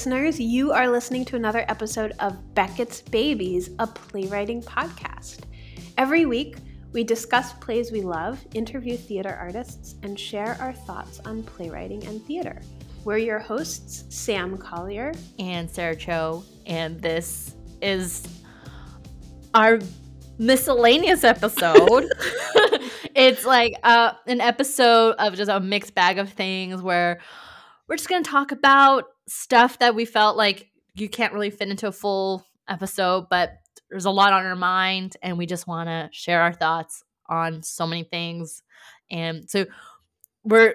listeners. You are listening to another episode of Beckett's Babies, a playwriting podcast. Every week, we discuss plays we love, interview theater artists, and share our thoughts on playwriting and theater. We're your hosts, Sam Collier and Sarah Cho, and this is our miscellaneous episode. it's like uh, an episode of just a mixed bag of things where we're just going to talk about stuff that we felt like you can't really fit into a full episode, but there's a lot on our mind, and we just want to share our thoughts on so many things. And so we're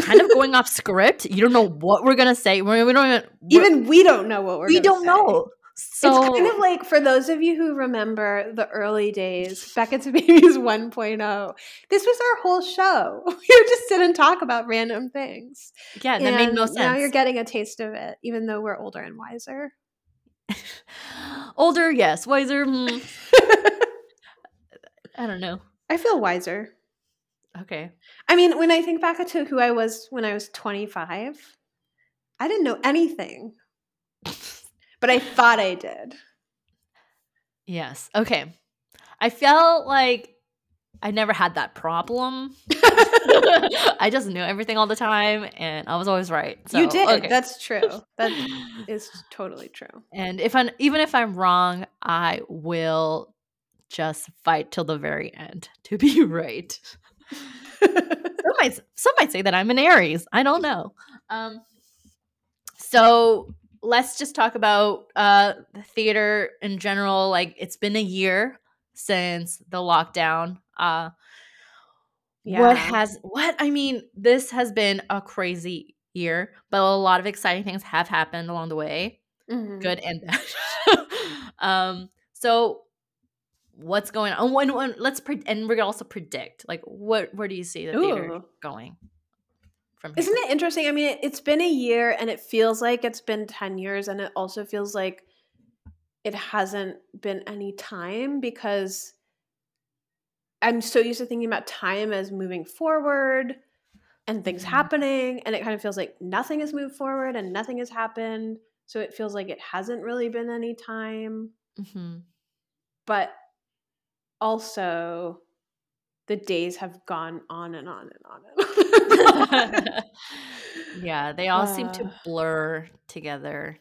kind of going off script. You don't know what we're gonna say. We, we don't even even we don't know what we're. We don't say. know. So it's kind of like for those of you who remember the early days, Beckett's Babies 1.0. This was our whole show. We would just sit and talk about random things. Yeah, that and made no sense. Now you're getting a taste of it, even though we're older and wiser. older, yes. Wiser. Hmm. I don't know. I feel wiser. Okay. I mean, when I think back to who I was when I was 25, I didn't know anything but I thought I did. Yes. Okay. I felt like I never had that problem. I just knew everything all the time and I was always right. So, you did. Okay. That's true. That is totally true. And if I'm even if I'm wrong, I will just fight till the very end to be right. some, might, some might say that I'm an Aries. I don't know. Um, so let's just talk about uh the theater in general like it's been a year since the lockdown uh yeah. what has what i mean this has been a crazy year but a lot of exciting things have happened along the way mm-hmm. good and bad um so what's going on when, when let's pre- and we're gonna also predict like what where do you see the Ooh. theater going from Isn't it interesting? I mean, it's been a year and it feels like it's been 10 years and it also feels like it hasn't been any time because I'm so used to thinking about time as moving forward and things mm-hmm. happening and it kind of feels like nothing has moved forward and nothing has happened. So it feels like it hasn't really been any time. Mm-hmm. But also the days have gone on and on and on and on. yeah, they all uh, seem to blur together.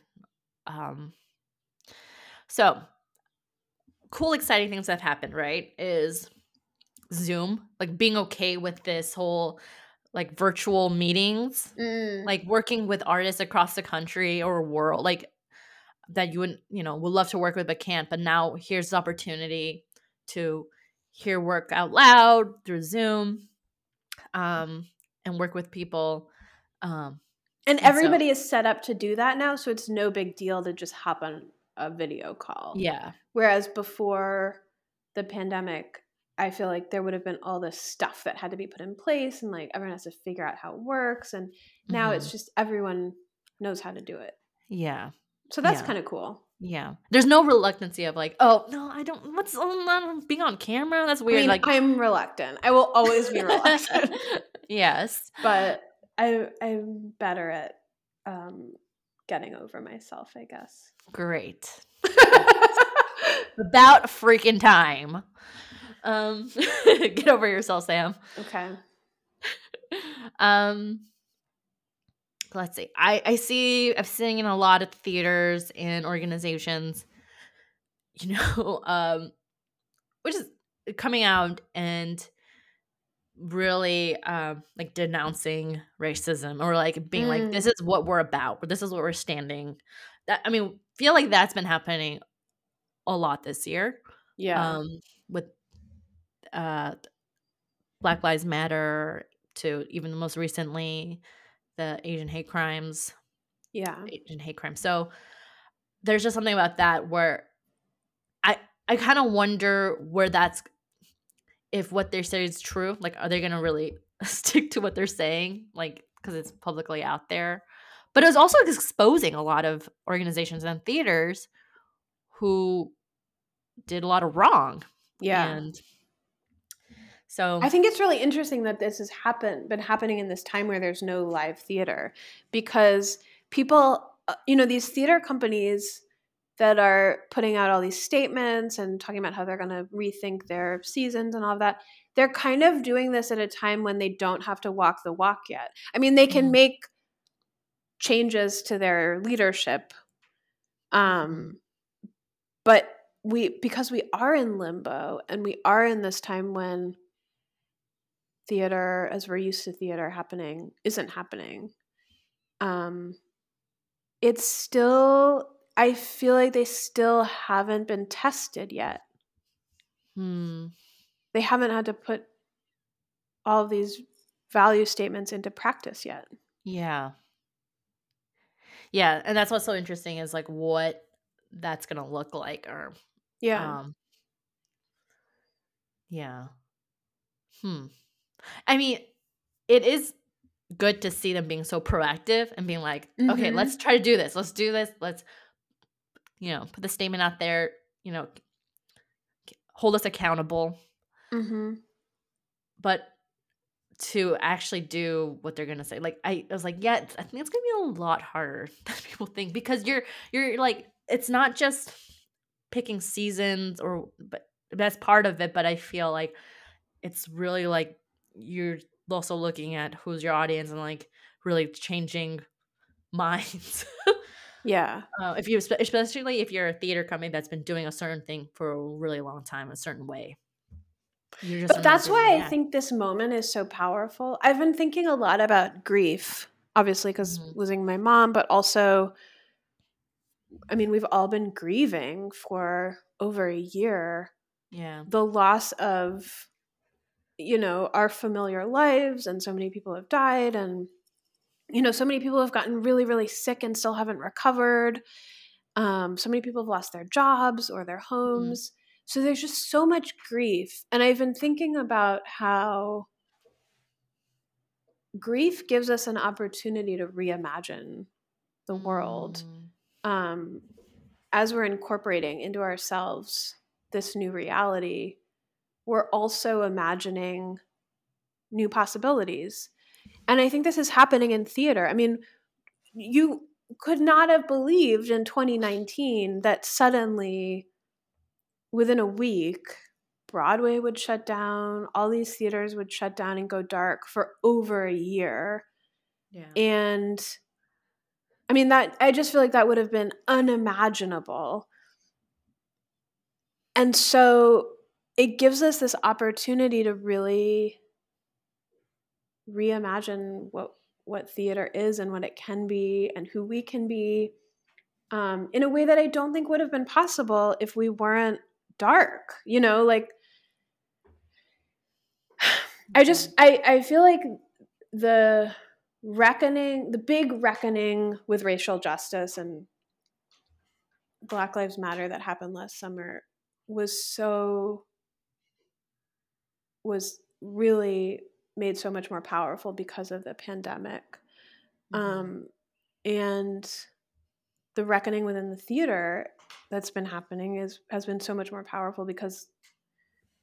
Um, so, cool, exciting things that have happened, right? Is Zoom, like being okay with this whole like virtual meetings, mm. like working with artists across the country or world, like that you wouldn't, you know, would love to work with but can't. But now here's the opportunity to hear work out loud through Zoom, um, and work with people. Um, and, and everybody so, is set up to do that now, so it's no big deal to just hop on a video call. Yeah. Whereas before the pandemic, I feel like there would have been all this stuff that had to be put in place, and like everyone has to figure out how it works. And now mm-hmm. it's just everyone knows how to do it. Yeah. So that's yeah. kind of cool. Yeah. There's no reluctancy of like, oh no, I don't. What's um, being on camera? That's weird. I mean, like I'm reluctant. I will always be reluctant. yes, but I I'm better at um, getting over myself. I guess. Great. About freaking time. Um, get over yourself, Sam. Okay. Um let's see. I I see I've seen in a lot of theaters and organizations, you know, um, which is coming out and really um like denouncing racism or like being mm. like this is what we're about this is what we're standing that i mean feel like that's been happening a lot this year yeah um with uh black lives matter to even the most recently the Asian hate crimes. Yeah. Asian hate crimes. So there's just something about that where I I kind of wonder where that's if what they say is true. Like, are they going to really stick to what they're saying? Like, because it's publicly out there. But it was also exposing a lot of organizations and theaters who did a lot of wrong. Yeah. And so I think it's really interesting that this has happened been happening in this time where there's no live theater because people uh, you know these theater companies that are putting out all these statements and talking about how they're going to rethink their seasons and all of that they're kind of doing this at a time when they don't have to walk the walk yet i mean they can mm. make changes to their leadership um but we because we are in limbo and we are in this time when theater as we're used to theater happening isn't happening. Um it's still i feel like they still haven't been tested yet. Hmm. they haven't had to put all these value statements into practice yet. Yeah. Yeah and that's what's so interesting is like what that's gonna look like or yeah. um, yeah. Hmm i mean it is good to see them being so proactive and being like mm-hmm. okay let's try to do this let's do this let's you know put the statement out there you know hold us accountable mm-hmm. but to actually do what they're gonna say. Like I, I was like, yeah, I think it's gonna be a lot harder than people think because you're you're like it's not just picking seasons or but that's part of it. But I feel like it's really like you're also looking at who's your audience and like really changing minds. yeah. Uh, if you especially if you're a theater company that's been doing a certain thing for a really long time, a certain way but that's why I think this moment is so powerful. I've been thinking a lot about grief, obviously, because mm-hmm. losing my mom, but also, I mean, we've all been grieving for over a year. Yeah. The loss of, you know, our familiar lives, and so many people have died, and, you know, so many people have gotten really, really sick and still haven't recovered. Um, so many people have lost their jobs or their mm-hmm. homes. Mm-hmm so there's just so much grief. And I've been thinking about how grief gives us an opportunity to reimagine the world mm. um, as we're incorporating into ourselves this new reality. We're also imagining new possibilities. And I think this is happening in theater. I mean, you could not have believed in 2019 that suddenly within a week, Broadway would shut down, all these theaters would shut down and go dark for over a year. Yeah. And I mean that I just feel like that would have been unimaginable. And so it gives us this opportunity to really reimagine what what theater is and what it can be and who we can be um, in a way that I don't think would have been possible if we weren't dark you know like i just i i feel like the reckoning the big reckoning with racial justice and black lives matter that happened last summer was so was really made so much more powerful because of the pandemic mm-hmm. um, and the reckoning within the theater that's been happening is has been so much more powerful because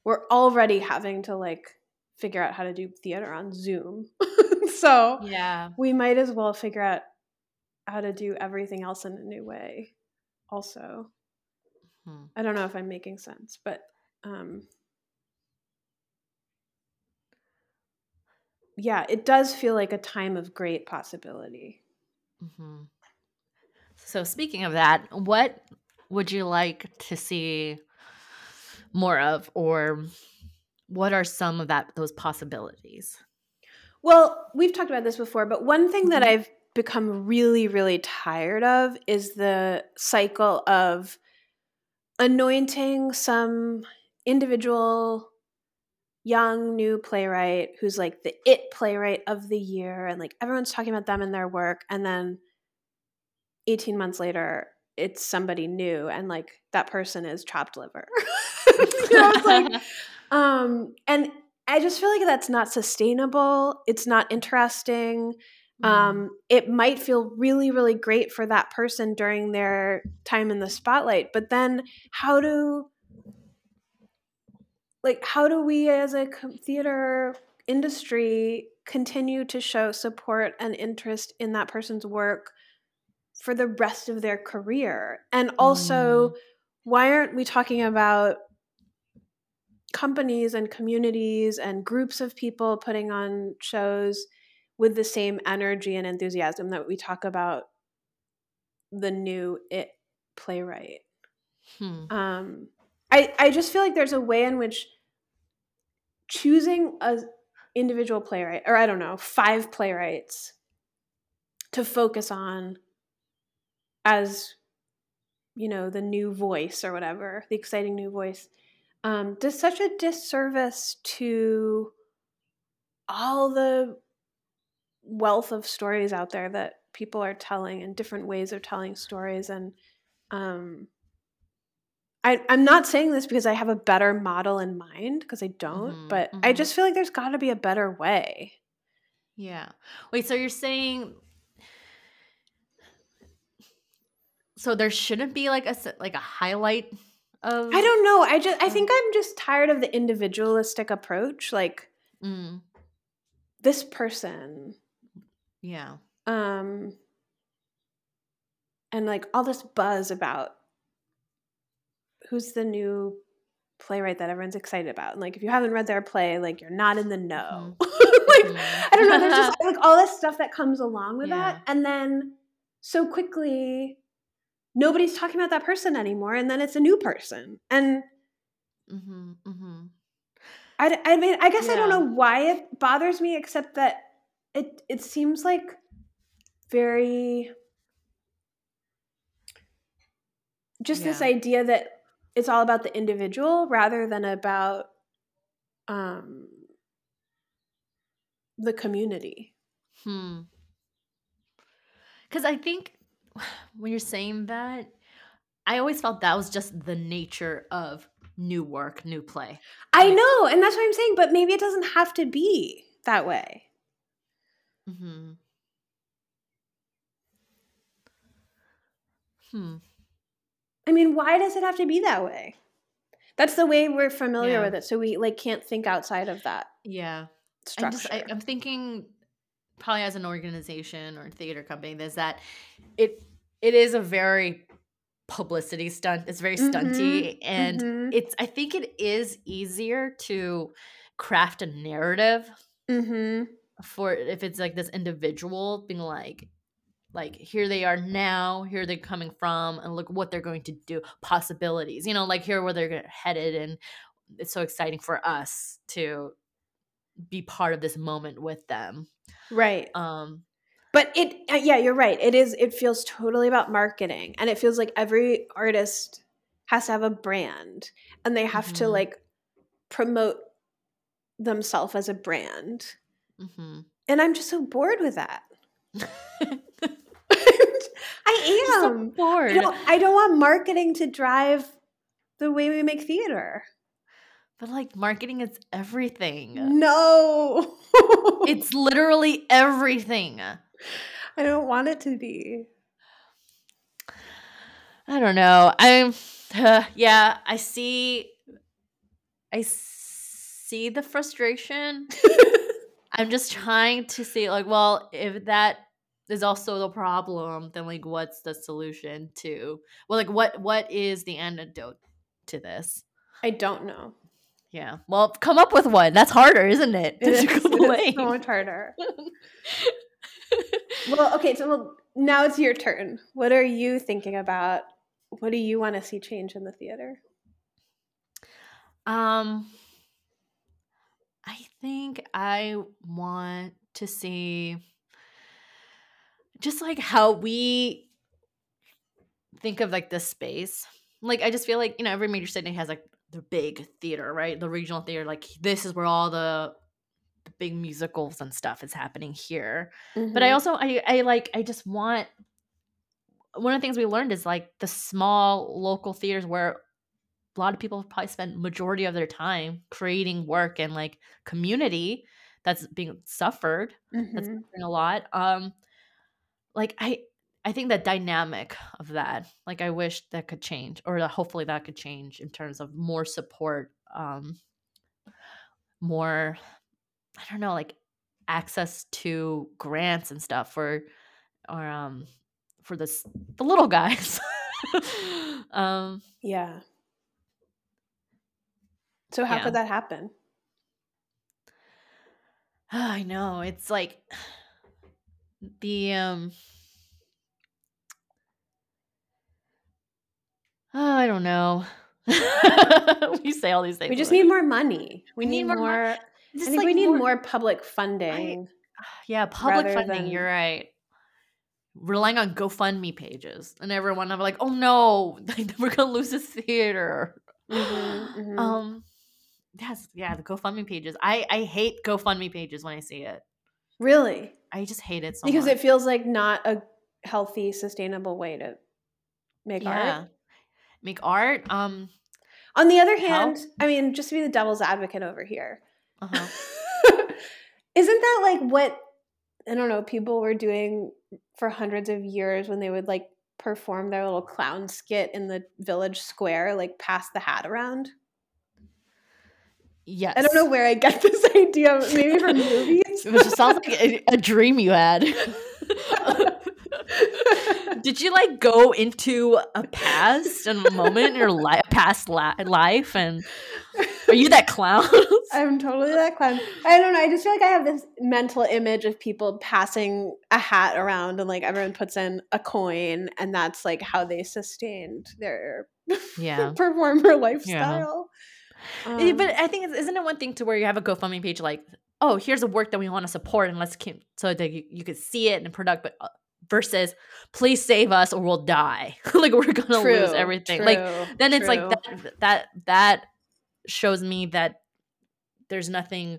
we're already having to like figure out how to do theater on Zoom. so yeah, we might as well figure out how to do everything else in a new way. Also, hmm. I don't know if I'm making sense, but um, yeah, it does feel like a time of great possibility. Mm-hmm. So, speaking of that, what would you like to see more of or what are some of that those possibilities well we've talked about this before but one thing that mm-hmm. i've become really really tired of is the cycle of anointing some individual young new playwright who's like the it playwright of the year and like everyone's talking about them and their work and then 18 months later it's somebody new and like that person is chopped liver. you know, like, um, and I just feel like that's not sustainable. It's not interesting. Mm. Um, it might feel really, really great for that person during their time in the spotlight, but then how do like how do we as a theater industry continue to show support and interest in that person's work for the rest of their career? And also, mm. why aren't we talking about companies and communities and groups of people putting on shows with the same energy and enthusiasm that we talk about the new it playwright? Hmm. Um, I, I just feel like there's a way in which choosing a individual playwright or i don't know five playwrights to focus on as you know the new voice or whatever the exciting new voice um, does such a disservice to all the wealth of stories out there that people are telling and different ways of telling stories and um, I, I'm not saying this because I have a better model in mind because I don't, mm-hmm, but mm-hmm. I just feel like there's got to be a better way. Yeah. Wait, so you're saying so there shouldn't be like a like a highlight of I don't know. I just I think I'm just tired of the individualistic approach like mm. this person. Yeah. Um and like all this buzz about who's the new playwright that everyone's excited about. And like if you haven't read their play, like you're not in the know. Mm-hmm. like. I don't know, there's just like all this stuff that comes along with yeah. that. And then so quickly nobody's talking about that person anymore and then it's a new person. And mm-hmm, mm-hmm. I, I mean, I guess yeah. I don't know why it bothers me, except that it it seems like very just yeah. this idea that it's all about the individual rather than about um the community. Hmm. Cuz I think when you're saying that I always felt that was just the nature of new work, new play. I know, and that's what I'm saying, but maybe it doesn't have to be that way. Mhm. Hmm. I mean, why does it have to be that way? That's the way we're familiar yeah. with it, so we like can't think outside of that. Yeah, structure. Just, I, I'm thinking probably as an organization or theater company, there's that it it is a very publicity stunt. It's very stunty, mm-hmm. and mm-hmm. it's I think it is easier to craft a narrative mm-hmm. for if it's like this individual being like like here they are now here they're coming from and look what they're going to do possibilities you know like here where they're headed and it's so exciting for us to be part of this moment with them. Right. Um but it uh, yeah you're right. It is it feels totally about marketing and it feels like every artist has to have a brand and they have mm-hmm. to like promote themselves as a brand. Mm-hmm. and i'm just so bored with that I am. So bored. I don't, I don't want marketing to drive the way we make theater. But like marketing is everything. No. it's literally everything. I don't want it to be. I don't know. I'm uh, yeah, I see I see the frustration. I'm just trying to see like well, if that is also the problem, then like what's the solution to well like what what is the antidote to this? I don't know. Yeah. Well, come up with one. That's harder, isn't it? It is, it is so much harder. well, okay, so well, now it's your turn. What are you thinking about? What do you want to see change in the theater? Um I think I want to see just like how we think of like the space. Like I just feel like, you know, every major city has like the big theater, right? The regional theater, like this is where all the, the big musicals and stuff is happening here. Mm-hmm. But I mm-hmm. also I I like I just want one of the things we learned is like the small local theaters where a lot of people probably spend majority of their time creating work and like community that's being suffered mm-hmm. that's a lot um like I I think the dynamic of that, like I wish that could change, or hopefully that could change in terms of more support, um, more, I don't know, like access to grants and stuff for, or um, for this the little guys. um yeah. So how Yeah. could that happen? I know. It's like the um Oh, I don't know. we say all these things. We just need more money. We, We need need, more more. I think like, we need more, public funding. Yeah, public funding. than- You're right. Relying on GoFundMe pages, and everyone, I'm like, oh no, we're gonna lose this theater. Mhm, mhm. Um, yes, yeah, the GoFundMe pages. I I hate GoFundMe pages when I see it. really, I just hate it so because much. it feels like not a healthy, sustainable way to make yeah, art. make art. Um, On the other Help. hand, I mean, just to be the devil's advocate over here, uh-huh. isn't that like what I don't know people were doing for hundreds of years when they would like perform their little clown skit in the village square, like pass the hat around? Yes. I don't know where I get this idea, maybe from movies. It just sounds like a, a dream you had. Did you like go into a past and a moment in your li- past la- life and are you that clown? I'm totally that clown. I don't know. I just feel like I have this mental image of people passing a hat around and like everyone puts in a coin and that's like how they sustained their yeah. performer lifestyle. Eh, Um, but I think isn't it one thing to where you have a GoFundMe page like, oh, here's a work that we want to support and let's keep so that you, you could see it and product, but uh, versus please save us or we'll die. like we're gonna lose true, everything. Like true, then it's like that that that shows me that there's nothing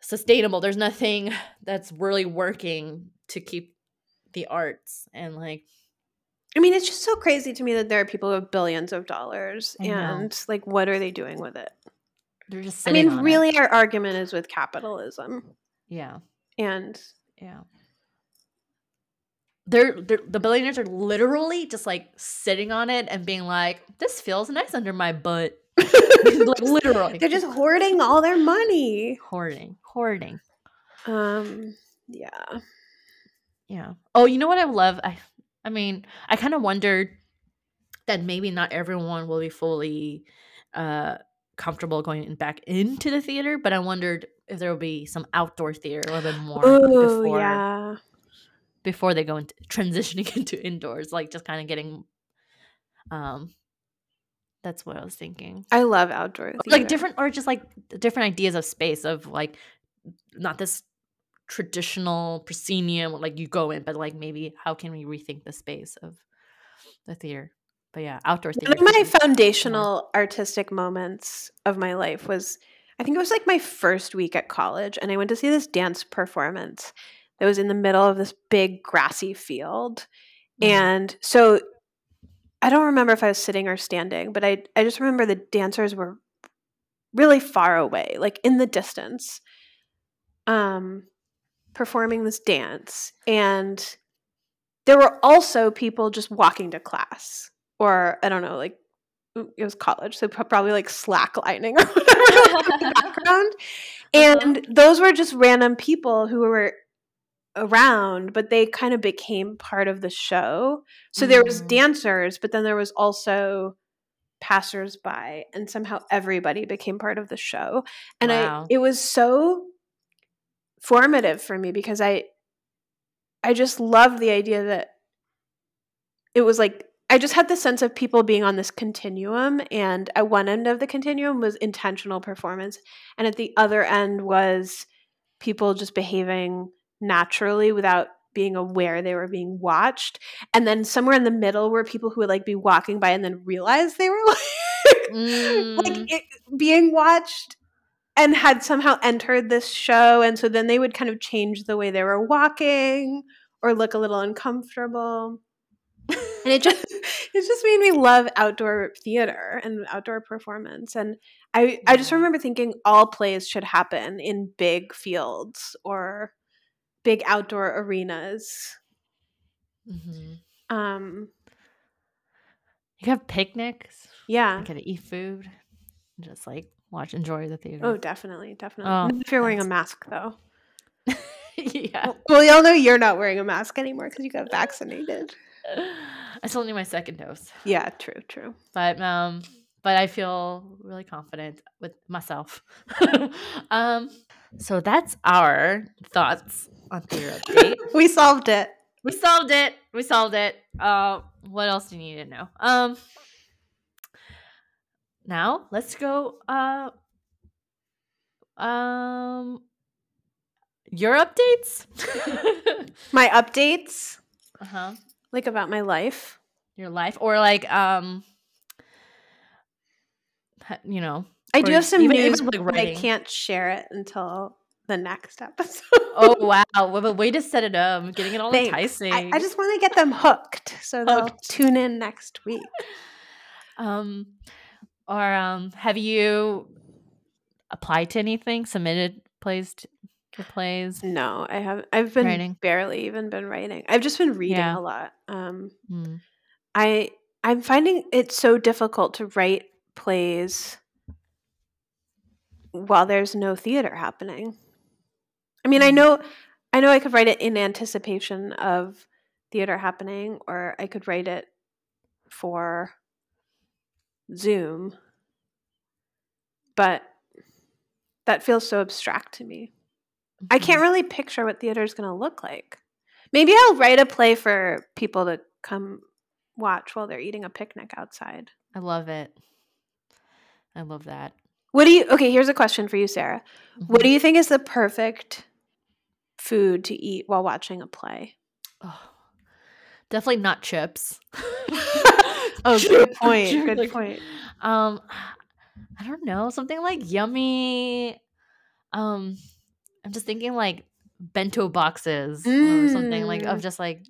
sustainable there's nothing that's really working to keep the arts and like I mean, it's just so crazy to me that there are people with billions of dollars and like, what are they doing with it? they're just I mean, on it. really, our argument is with capitalism yeah and yeah they're, they're the billionaires are literally just like sitting on it and being like this feels nice under my butt like literally they're just hoarding all their money. hoarding hoarding Um, yeah. Yeah. Oh, you know what I love? I I mean, I kind of wondered that maybe not everyone will be fully uh comfortable going in- back into the theater, but I wondered if there will be some outdoor theater a little bit more Oh, before yeah. before they go into transitioning into indoors, like just kind of getting um that's what I was thinking. I love outdoor theater. Like different or just like different ideas of space of like not this traditional proscenium like you go in but like maybe how can we rethink the space of the theater but yeah outdoor theater One of my foundational artistic moments of my life was I think it was like my first week at college and I went to see this dance performance that was in the middle of this big grassy field. Mhm. And so I don't remember if I was sitting or standing, but I I just remember the dancers were really far away, like in the distance. Um performing this dance and there were also people just walking to class or I don't know, like it was college, so probably like slacklining or whatever in the background. And those were just random people who were around, but they kind of became part of the show. So there was Mhm. dancers, but then there was also passersby, and somehow everybody became part of the show. And Wow. I, it was so formative for me because I, I just love the idea that it was like I just had the sense of people being on this continuum, and at one end of the continuum was intentional performance, and at the other end was people just behaving naturally without being aware they were being watched. And then somewhere in the middle were people who would like be walking by and then realize they were like, Mm. like it, being watched and had somehow entered this show, and so then they would kind of change the way they were walking or look a little uncomfortable. And it just it just made me love outdoor theater and outdoor performance and i i just remember thinking all plays should happen in big fields or big outdoor arenas. Mhm. um you have picnics? Yeah. You gotta eat food? Just like watch enjoy the theater oh definitely definitely Oh, if you're wearing a mask though yeah. Well, y'all know you're not wearing a mask anymore because you got vaccinated. I still need my second dose. Yeah, true, true. But um but I feel really confident with myself. um so that's our thoughts on theater update. we solved it. We solved it. We solved it. Uh what else do you need to know? Um now let's go uh um your updates? My updates, uh-huh. like about my life. Your life or like um you know. I do have some news, like, but I can't share it until the next episode. Oh wow! Well, but way to set it up, I'm getting it all Thanks. enticing. I, I just want to get them hooked, so they'll tune in next week. um, or um, have you applied to anything? Submitted plays to, to plays? No, I have. I've been Writing. barely even been writing. I've just been reading Yeah. a lot. Um, Hmm. I I'm finding it so difficult to write plays while there's no theater happening. I mean, I Mm. know I know I could write it in anticipation of theater happening or I could write it for Zoom. But that feels so abstract to me. I Mhm. can't really picture what theater is going to look like. Maybe I'll write a play for people to come watch while they're eating a picnic outside. I love it. I love that. What do you Okay, here's a question for you, Sarah. What Mhm. do you think is the perfect food to eat while watching a play? Oh, definitely not chips. Oh, good point. Good like, point. Um, I don't know, something like yummy. Um, I'm just thinking like bento boxes or something like of Mm. just like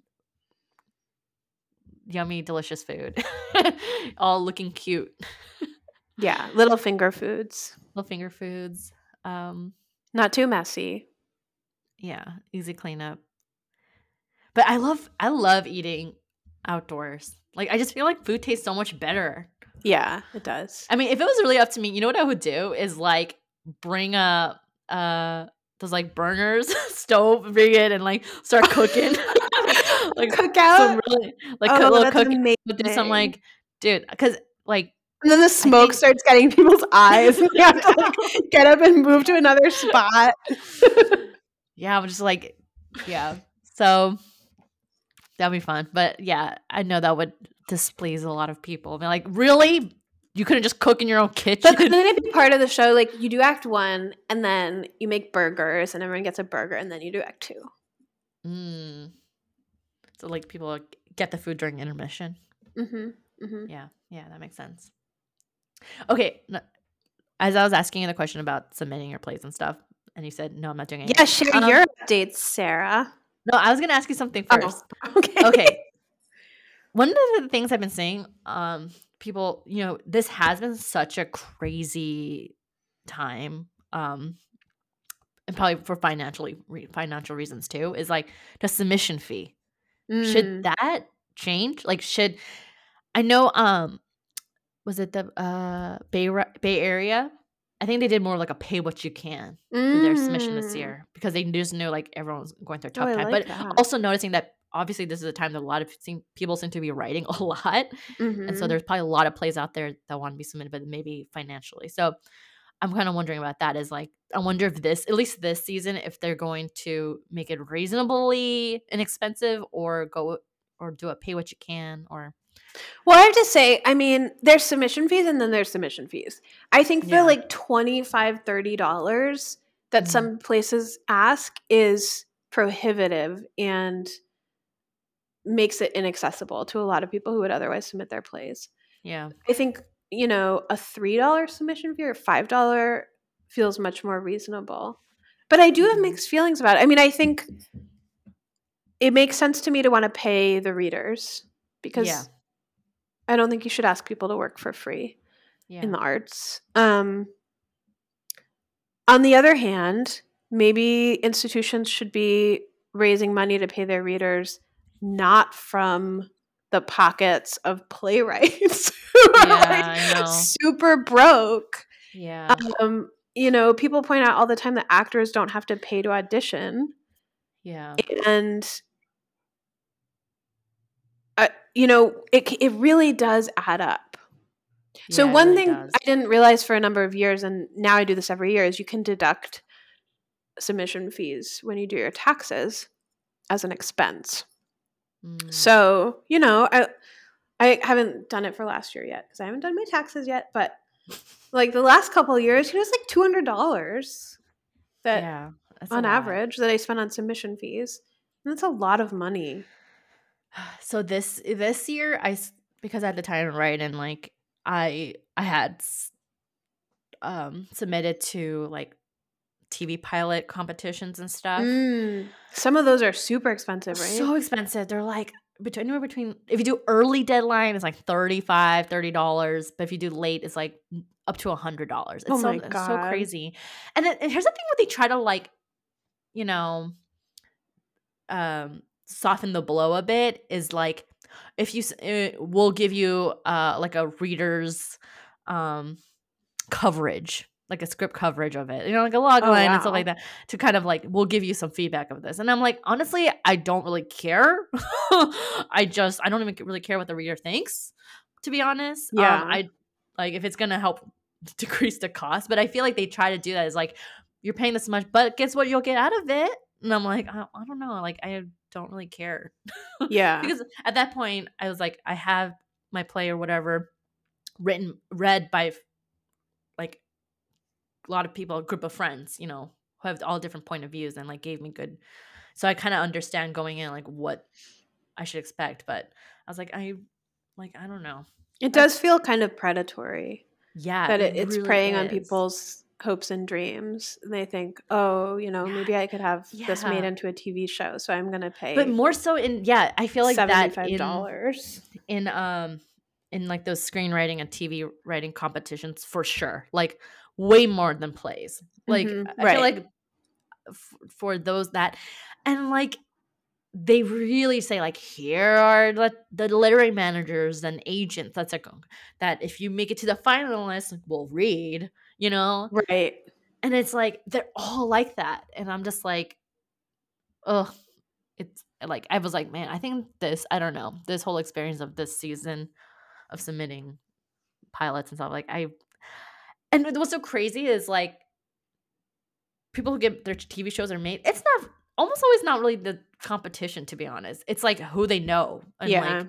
yummy, delicious food, all looking cute. Yeah, little finger foods. Little finger foods. Um, Not too messy. yeah, easy cleanup. But I love I love eating outdoors. Like I just feel like food tastes so much better. Yeah, it does. I mean, if it was really up to me, you know what I would do is like bring a uh those like burners, stove, bring it and like start cooking. like Cook out some really like oh, little that's cook amazing. do some like dude, because like And then the smoke think- starts getting people's eyes. and you have to like, get up and move to another spot. yeah, I'm just like yeah. So that'd be fun. But yeah, I know that would displease a lot of people. They're like, really? You couldn't just cook in your own But kitchen? couldn't it be part of the show? Like you do act one, and then you make burgers, and everyone gets a burger, and then you do act two. mm. So like people get the food during intermission. Mm-hmm. Mm-hmm. Yeah, yeah, that makes sense. Okay, as I was asking you the question about submitting your plays and stuff, and you said no, I'm not doing it. Yeah, share Um, your updates, Sarah. No, I was gonna ask you something Oh, first. okay. Okay, one of the things I've been seeing, um, people, you know, this has been such a crazy time, um, and probably for financially re- financial reasons too. Is like the submission fee. Mm. should that change like should i know um was it the uh bay bay area i think they did more like a pay what you can for their submission this Mm. year because they just knew like everyone's going through a Oh, tough I time like but that. also noticing that obviously this is a time that a lot of seem, people seem to be writing a lot and so Mhm. there's probably a lot of plays out there that want to be submitted but maybe financially so i'm kind of wondering about that is like i wonder if this at least this season if they're going to make it reasonably inexpensive or go or do a pay what you can or Well, I have to say, I mean, there's submission fees and then there's submission fees. I think for Yeah. like $25, $30 that Mhm. some places ask is prohibitive and makes it inaccessible to a lot of people who would otherwise submit their plays. yeah I think, you know, a $3 submission fee or $5 feels much more reasonable. But I do have Mhm. mixed feelings about it. I mean, I think it makes sense to me to want to pay the readers because Yeah. I don't think you should ask people to work for free yeah in the arts. Um, on the other hand, maybe institutions should be raising money to pay their readers not from the pockets of playwrights who are like super broke. yeah Um, you know, people point out all the time that actors don't have to pay to audition. Yeah. And you know, it it really does add up. So Yeah, one really thing does. I didn't realize for a number of years, and now I do this every year, is you can deduct submission fees when you do your taxes as an expense. Mm. So you know, I I haven't done it for last year yet because I haven't done my taxes yet. But like the last couple of years, it was like two hundred dollars that yeah, on lot. average that I spent on submission fees. And that's a lot of money. So this this year, I because I had the time to write and like I I had um submitted to like TV pilot competitions and stuff. Mm. Some of those are super expensive, right? So expensive. They're like between anywhere between if you do early deadline, it's like 35 dollars, but if you do late, it's like up to a hundred dollars. It's Oh so it's so crazy. And, then, and here's the thing: what they try to like, you know, um, soften the blow a bit is like if you uh, we'll give you uh like a reader's um coverage like a script coverage of it you know like a log Oh, line and stuff like that to kind of like we'll give you some feedback of this. And i'm like honestly i don't really care. I just i don't even really care what the reader thinks to be honest. Um, Yeah. i like if it's gonna help decrease the cost but i feel like they try to do that is like you're paying this much but guess what you'll get out of it? And i'm like i, I don't know like i don't really care. Yeah. because at that point i was like i have my play or whatever written read by like a lot of people a group of friends you know who have all different point of views and like gave me good so i kind of understand going in like what i should expect but i was like i like i don't know. It does feel kind of predatory yeah that it, it's really preying on people's hopes and dreams. And they think, oh, you know, maybe I could have this made into a TV show, so I'm going to pay but more so in yeah i feel like that in, $75. in um in like those screenwriting and tv writing competitions for sure like way more than plays like Mhm, i right. feel like f- for those that and like they really say like here are the, the literary managers and agents that's like that if you make it to the finalists we'll read you know Right. and it's like they're all like that and i'm just like ugh it's like i was like man i think this i don't know this whole experience of this season of submitting pilots and stuff like i and what's so crazy is like people who get their tv shows are made it's not almost always not really the competition to be honest it's like who they know and yeah. like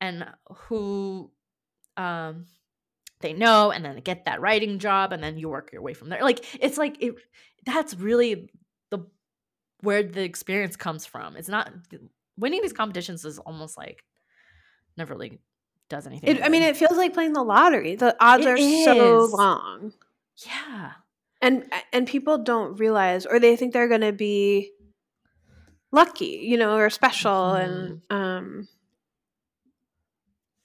and who um they know and then they get that writing job and then you work your way from there. Like it's like it that's really the where the experience comes from. It's not winning these competitions is almost like never really does anything it, I mean, it feels like playing the lottery. The odds It are so long. yeah. And and people don't realize or they think they're going to be lucky you know or special and um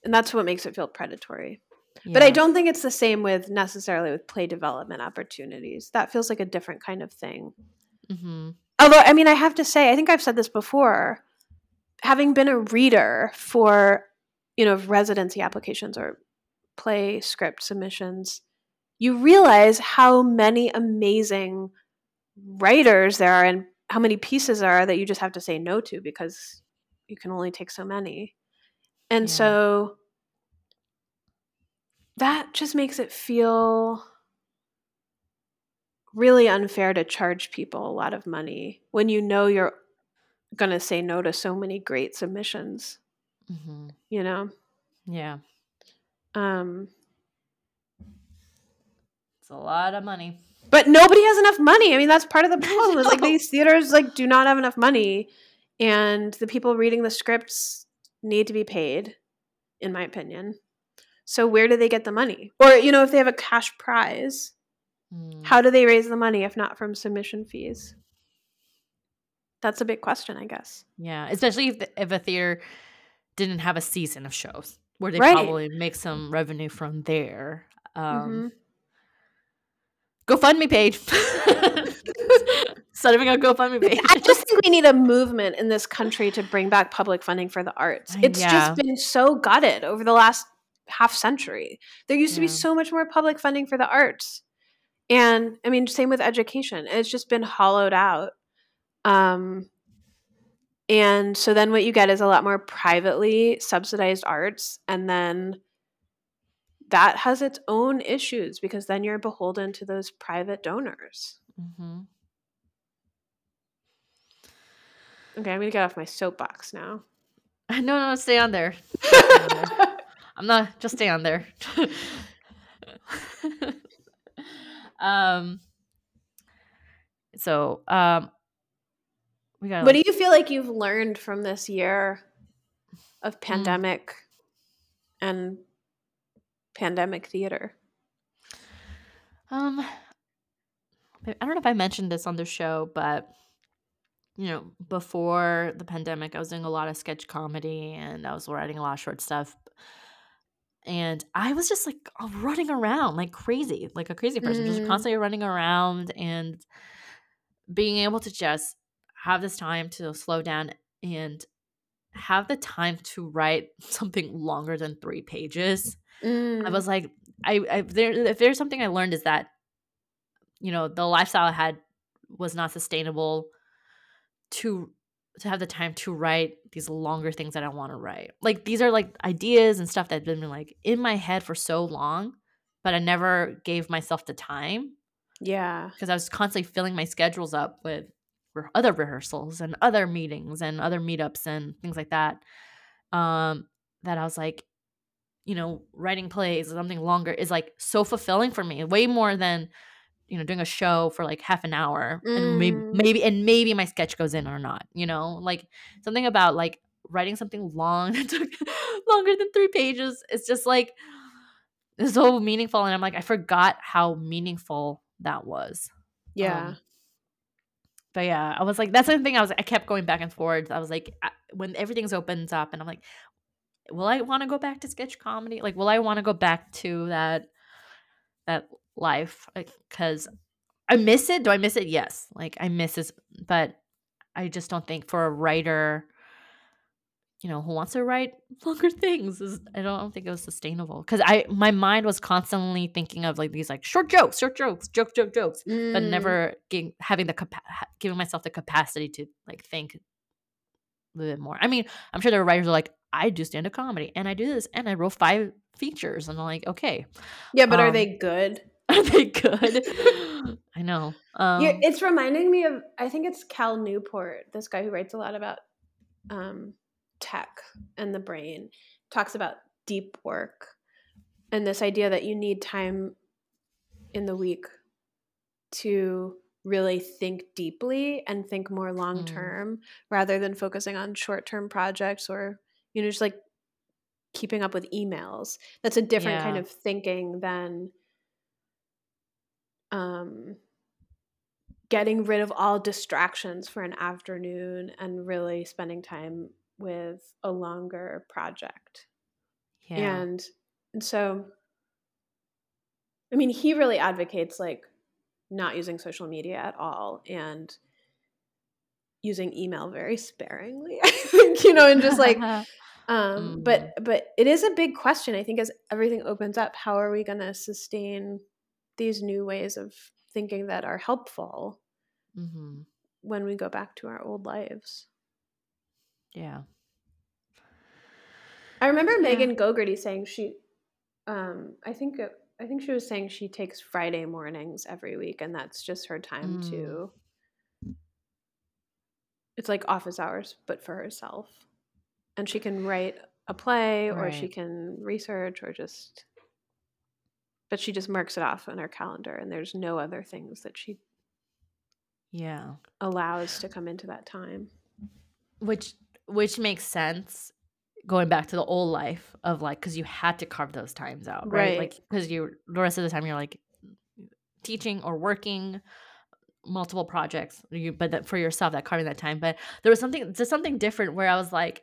and that's what makes it feel predatory but i don't think it's the same with necessarily with play development opportunities that feels like a different kind of thing Mhm. although i mean i have to say i think i've said this before having been a reader for you know residency applications or play script submissions you realize how many amazing writers there are and how many pieces there are that you just have to say no to because you can only take so many and Yeah. so that just makes it feel really unfair to charge people a lot of money when you know you're going to say no to so many great submissions Mhm. you know? Yeah. Um it's a lot of money. but nobody has enough money. I mean that's part of the problem is like these theaters like do not have enough money and the people reading the scripts need to be paid in my opinion so where do they get the money or you know if they have a cash prize Mm. how do they raise the money if not from submission fees that's a big question i guess Yeah, especially if the, if a theater didn't have a season of shows where they Right. probably make some revenue from there. Um, Mhm. GoFundMe page. Setting a GoFundMe page. I just think we need a movement in this country to bring back public funding for the arts. It's yeah. just been so gutted over the last half century. There used to be so much more public funding for the arts. And I mean, same with education. It's just been hollowed out. Um, And so then what you get is a lot more privately subsidized arts. And then that has its own issues because then you're beholden to those private donors. Mm-hmm. Okay, I'm going to get off my soapbox now. No, no, stay on there. Stay on there. I'm not, just stay on there. um, so, um, we got. What do you feel like you've learned from this year of mm. pandemic mm. and pandemic theater? Um, I don't know if I mentioned this on the show, but you know, before the pandemic, I was doing a lot of sketch comedy and I was writing a lot of short stuff. And I was just like running around like crazy, like a crazy person, mm. just constantly running around and being able to just have this time to slow down and have the time to write something longer than three pages. Mm. I was like, I, I there if there's something I learned is that, you know, the lifestyle I had was not sustainable to to have the time to write these longer things that I want to write. Like these are like ideas and stuff that have been like in my head for so long, but I never gave myself the time. Yeah. Because I was constantly filling my schedules up with other rehearsals and other meetings and other meetups and things like that um that i was like you know writing plays or something longer is like so fulfilling for me way more than you know doing a show for like half an hour mm. and maybe, maybe and maybe my sketch goes in or not you know like something about like writing something long that took longer than three pages it's just like it's so meaningful and i'm like i forgot how meaningful that was yeah um, but yeah, I was like, that's the thing. I was, I kept going back and forth. I was like, when everything's opens up, and I'm like, will I want to go back to sketch comedy? Like, will I want to go back to that that life? Because I miss it. Do I miss it? Yes. Like I miss it, but I just don't think for a writer you know, who wants to write longer things is I don't, think it was sustainable because I my mind was constantly thinking of like these like short jokes, short jokes, joke, joke, jokes, mm. but never getting, having the capa- giving myself the capacity to like think a little bit more. I mean, I'm sure there are writers who are like, I do stand up comedy and I do this and I wrote five features and I'm like, okay, yeah, but um, are they good? Are they good? I know. Um, it's reminding me of I think it's Cal Newport, this guy who writes a lot about um tech and the brain talks about deep work and this idea that you need time in the week to really think deeply and think more long term mm. rather than focusing on short term projects or you know just like keeping up with emails that's a different yeah. kind of thinking than um getting rid of all distractions for an afternoon and really spending time with a longer project. Yeah. And, and so, I mean, he really advocates like not using social media at all and using email very sparingly, I think, you know, and just like, um, mm. but, but it is a big question. I think as everything opens up, how are we going to sustain these new ways of thinking that are helpful mm-hmm. when we go back to our old lives? Yeah. I remember yeah. Megan Gogerty saying she, um, I think it, I think she was saying she takes Friday mornings every week, and that's just her time mm. to. It's like office hours, but for herself, and she can write a play, right. or she can research, or just. But she just marks it off on her calendar, and there's no other things that she. Yeah. Allows to come into that time. Which which makes sense going back to the old life of like because you had to carve those times out right, right. like because you the rest of the time you're like teaching or working multiple projects you but that for yourself that carving that time but there was something just something different where i was like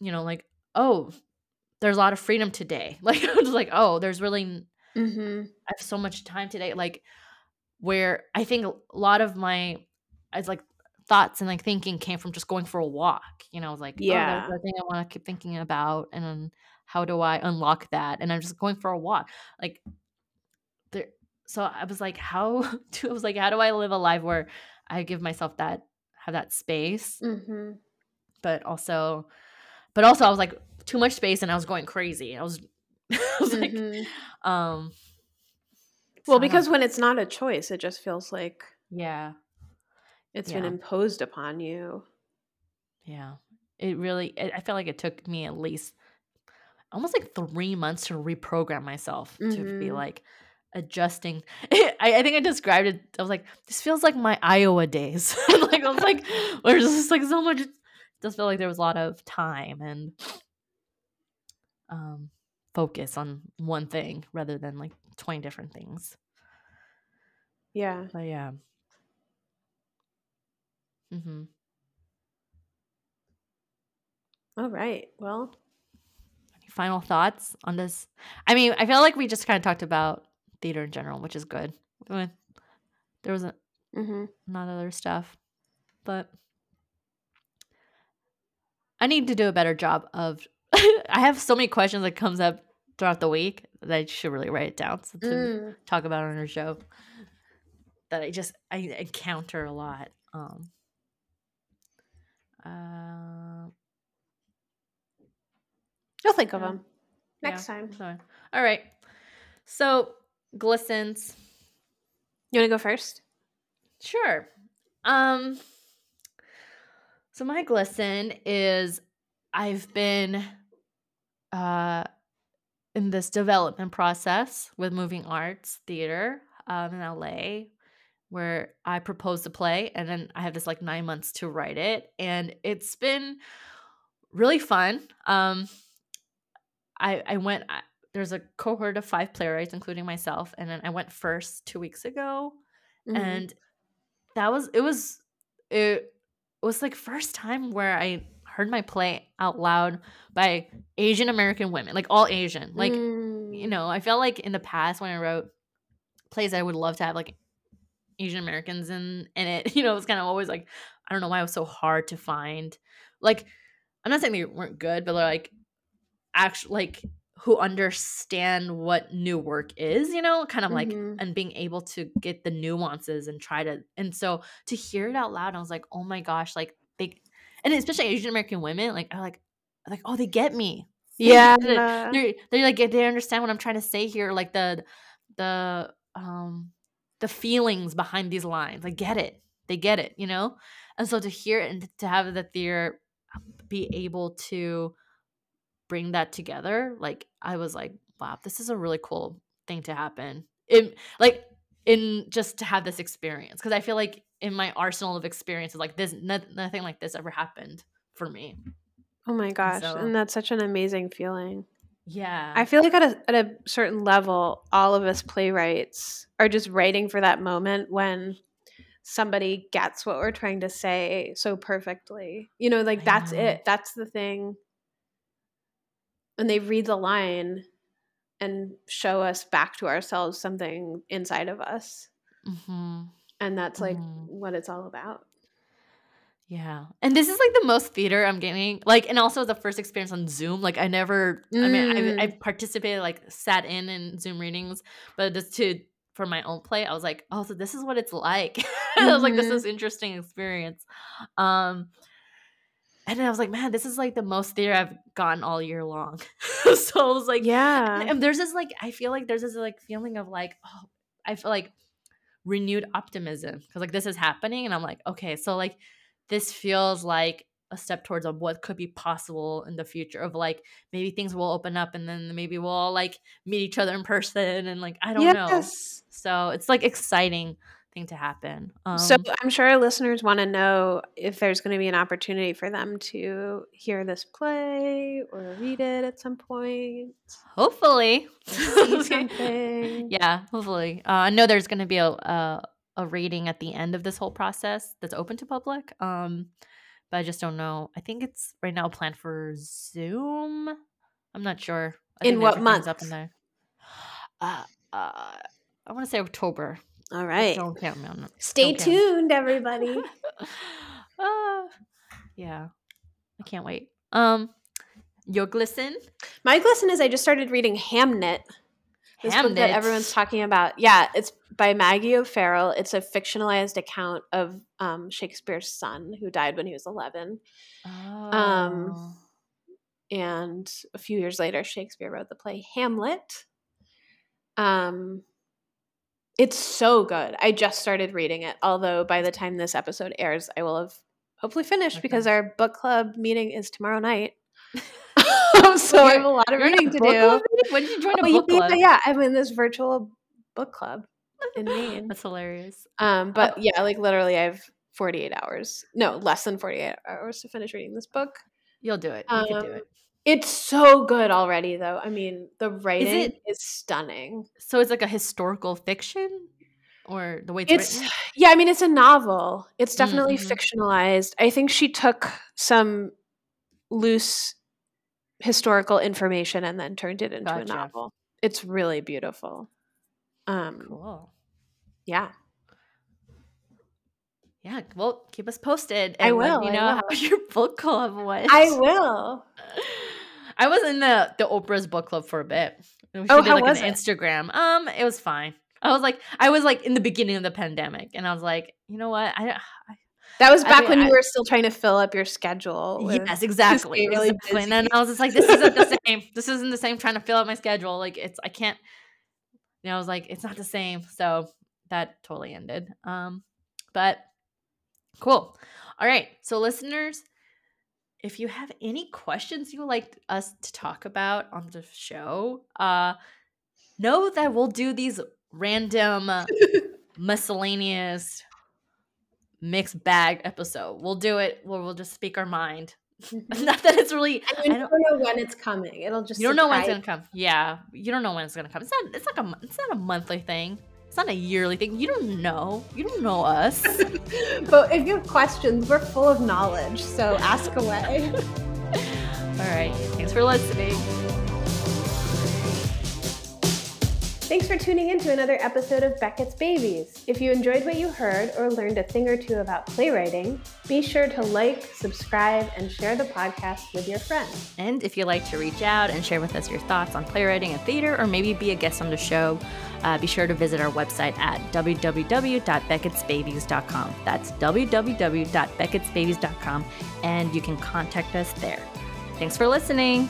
you know like oh there's a lot of freedom today like i was like oh there's really mm-hmm. i have so much time today like where i think a lot of my i was like thoughts and like thinking came from just going for a walk. You know, I was like, yeah, oh, there's a thing I want to keep thinking about, and then how do I unlock that? And I'm just going for a walk, like there. So I was like, how do I was like, how do I live a life where I give myself that have that space. Mm-hmm. But also, but also I was like too much space and I was going crazy. I was, I was mm-hmm. like, um, well, because when it's not a choice, it just feels like yeah, it's yeah. been imposed upon you. Yeah, it really. I feel like it took me at least almost like three months to reprogram myself mm-hmm. to be mm-hmm. like adjusting. I, I, think I described it. I was like, this feels like my Iowa days. like I was like, there's just like so much. It does feel like there was a lot of time and um focus on one thing rather than like 20 different things. Yeah. But yeah. Mm-hmm. All right. Well, any final thoughts on this? I mean, I feel like we just kind of talked about theater in general, which is good. There was a, mm-hmm. not other stuff, but I need to do a better job of. I have so many questions that comes up throughout the week that I should really write it down so to mm. talk about on our show. That I just I encounter a lot. Um, uh, You'll think of them next yeah, time. Sorry. All right. So glistens. You want to go first? Sure. Um. So my glisten is I've been uh in this development process with Moving Arts Theater um, in LA, where I proposed a play, and then I have this like nine months to write it, and it's been really fun. Um, I I went. I, there's a cohort of five playwrights, including myself, and then I went first two weeks ago, mm-hmm. and that was it was it was like first time where I heard my play out loud by Asian American women, like all Asian. Like, mm. you know, I felt like in the past when I wrote plays, I would love to have like Asian Americans in in it. You know, it's kind of always like I don't know why it was so hard to find. Like, I'm not saying they weren't good, but they're like actually like who understand what new work is, you know, kind of like mm-hmm. and being able to get the nuances and try to and so to hear it out loud, I was like, oh my gosh, like they and especially Asian American women, like are like like oh they get me. Yeah, they're, they're, they're like they understand what I'm trying to say here, like the the um the feelings behind these lines. I get it. They get it, you know? And so to hear it and to have the theater be able to bring that together, like I was like, wow, this is a really cool thing to happen. In like in just to have this experience. Cause I feel like in my arsenal of experiences like this nothing like this ever happened for me. Oh my gosh so, and that's such an amazing feeling. Yeah. i feel like at a, at a certain level all of us playwrights are just writing for that moment when somebody gets what we're trying to say so perfectly. You know like that's know. it that's the thing. And they read the line and show us back to ourselves something inside of us. Mm-hmm and that's like mm. what it's all about yeah and this is like the most theater i'm getting like and also the first experience on zoom like i never mm. i mean I, I mm. participated like sat in in zoom readings but just to for my own play i was like oh so this is what it's like mm-hmm. i was like this is mm-hmm. interesting experience um and I was like, man, this is like the most theater I've gotten all year long. so I was like, yeah. And there's this like, I feel like there's this like feeling of like, oh, I feel like renewed optimism because like this is happening and i'm like okay so like this feels like a step towards of what could be possible in the future of like maybe things will open up and then maybe we'll all like meet each other in person and like i don't yes. know so it's like exciting thing to happen. Um, so I'm sure our listeners want to know if there's going to be an opportunity for them to hear this play or read it at some point. Hopefully, yeah, hopefully. Uh, I know there's going to be a, a, a reading at the end of this whole process that's open to public. Um, but I just don't know. I think it's right now planned for Zoom. I'm not sure. I in what month? Up in there. Uh, uh, I want to say October. All right. Don't count me on that. Stay Don't tuned, everybody. uh, yeah. I can't wait. Um, your glisten? My glisten is I just started reading Hamnet. This book that everyone's talking about. Yeah, it's by Maggie O'Farrell. It's a fictionalized account of um, Shakespeare's son who died when he was 11. Um, oh. Um, and a few years later, Shakespeare wrote the play Hamlet. Um, it's so good. I just started reading it, although by the time this episode airs, I will have hopefully finished okay. because our book club meeting is tomorrow night. so I have a lot of reading to do. When did you join oh, a book club? Yeah, I'm in this virtual book club in Maine. That's hilarious. Um, but oh. yeah, like literally, I have 48 hours. No, less than 48 hours to finish reading this book. You'll do it. You um, can do it. It's so good already, though. I mean, the writing is, it, is stunning. So it's like a historical fiction, or the way it's, it's yeah. I mean, it's a novel. It's definitely mm-hmm. fictionalized. I think she took some loose historical information and then turned it into gotcha. a novel. It's really beautiful. Um, cool. Yeah. Yeah, well, keep us posted. I will. you know how your book club went. I will. I was in the the Oprah's book club for a bit. She oh, did, how like, was an it? Instagram. Um, it was fine. I was like, I was like in the beginning of the pandemic, and I was like, you know what? I, I that was back I mean, when you I, were still trying to fill up your schedule. Yes, exactly. Really. And then I was just like, this isn't the same. This isn't the same trying to fill up my schedule. Like it's I can't you know, I was like, it's not the same. So that totally ended. Um, but cool. All right. So listeners, if you have any questions you would like us to talk about on the show, uh know that we'll do these random miscellaneous mixed bag episode. We'll do it where we'll just speak our mind. Mm-hmm. Not that it's really. And you don't, don't know when it's coming. It'll just. You don't know when it's gonna come. Yeah, you don't know when it's gonna come. It's not. It's like a. It's not a monthly thing. It's not a yearly thing. You don't know. You don't know us. but if you have questions, we're full of knowledge. So ask away. All right. Thanks for listening. Thanks for tuning in to another episode of Beckett's Babies. If you enjoyed what you heard or learned a thing or two about playwriting, be sure to like, subscribe, and share the podcast with your friends. And if you'd like to reach out and share with us your thoughts on playwriting and theater, or maybe be a guest on the show, uh, be sure to visit our website at www.beckettsbabies.com. That's www.beckettsbabies.com, and you can contact us there. Thanks for listening.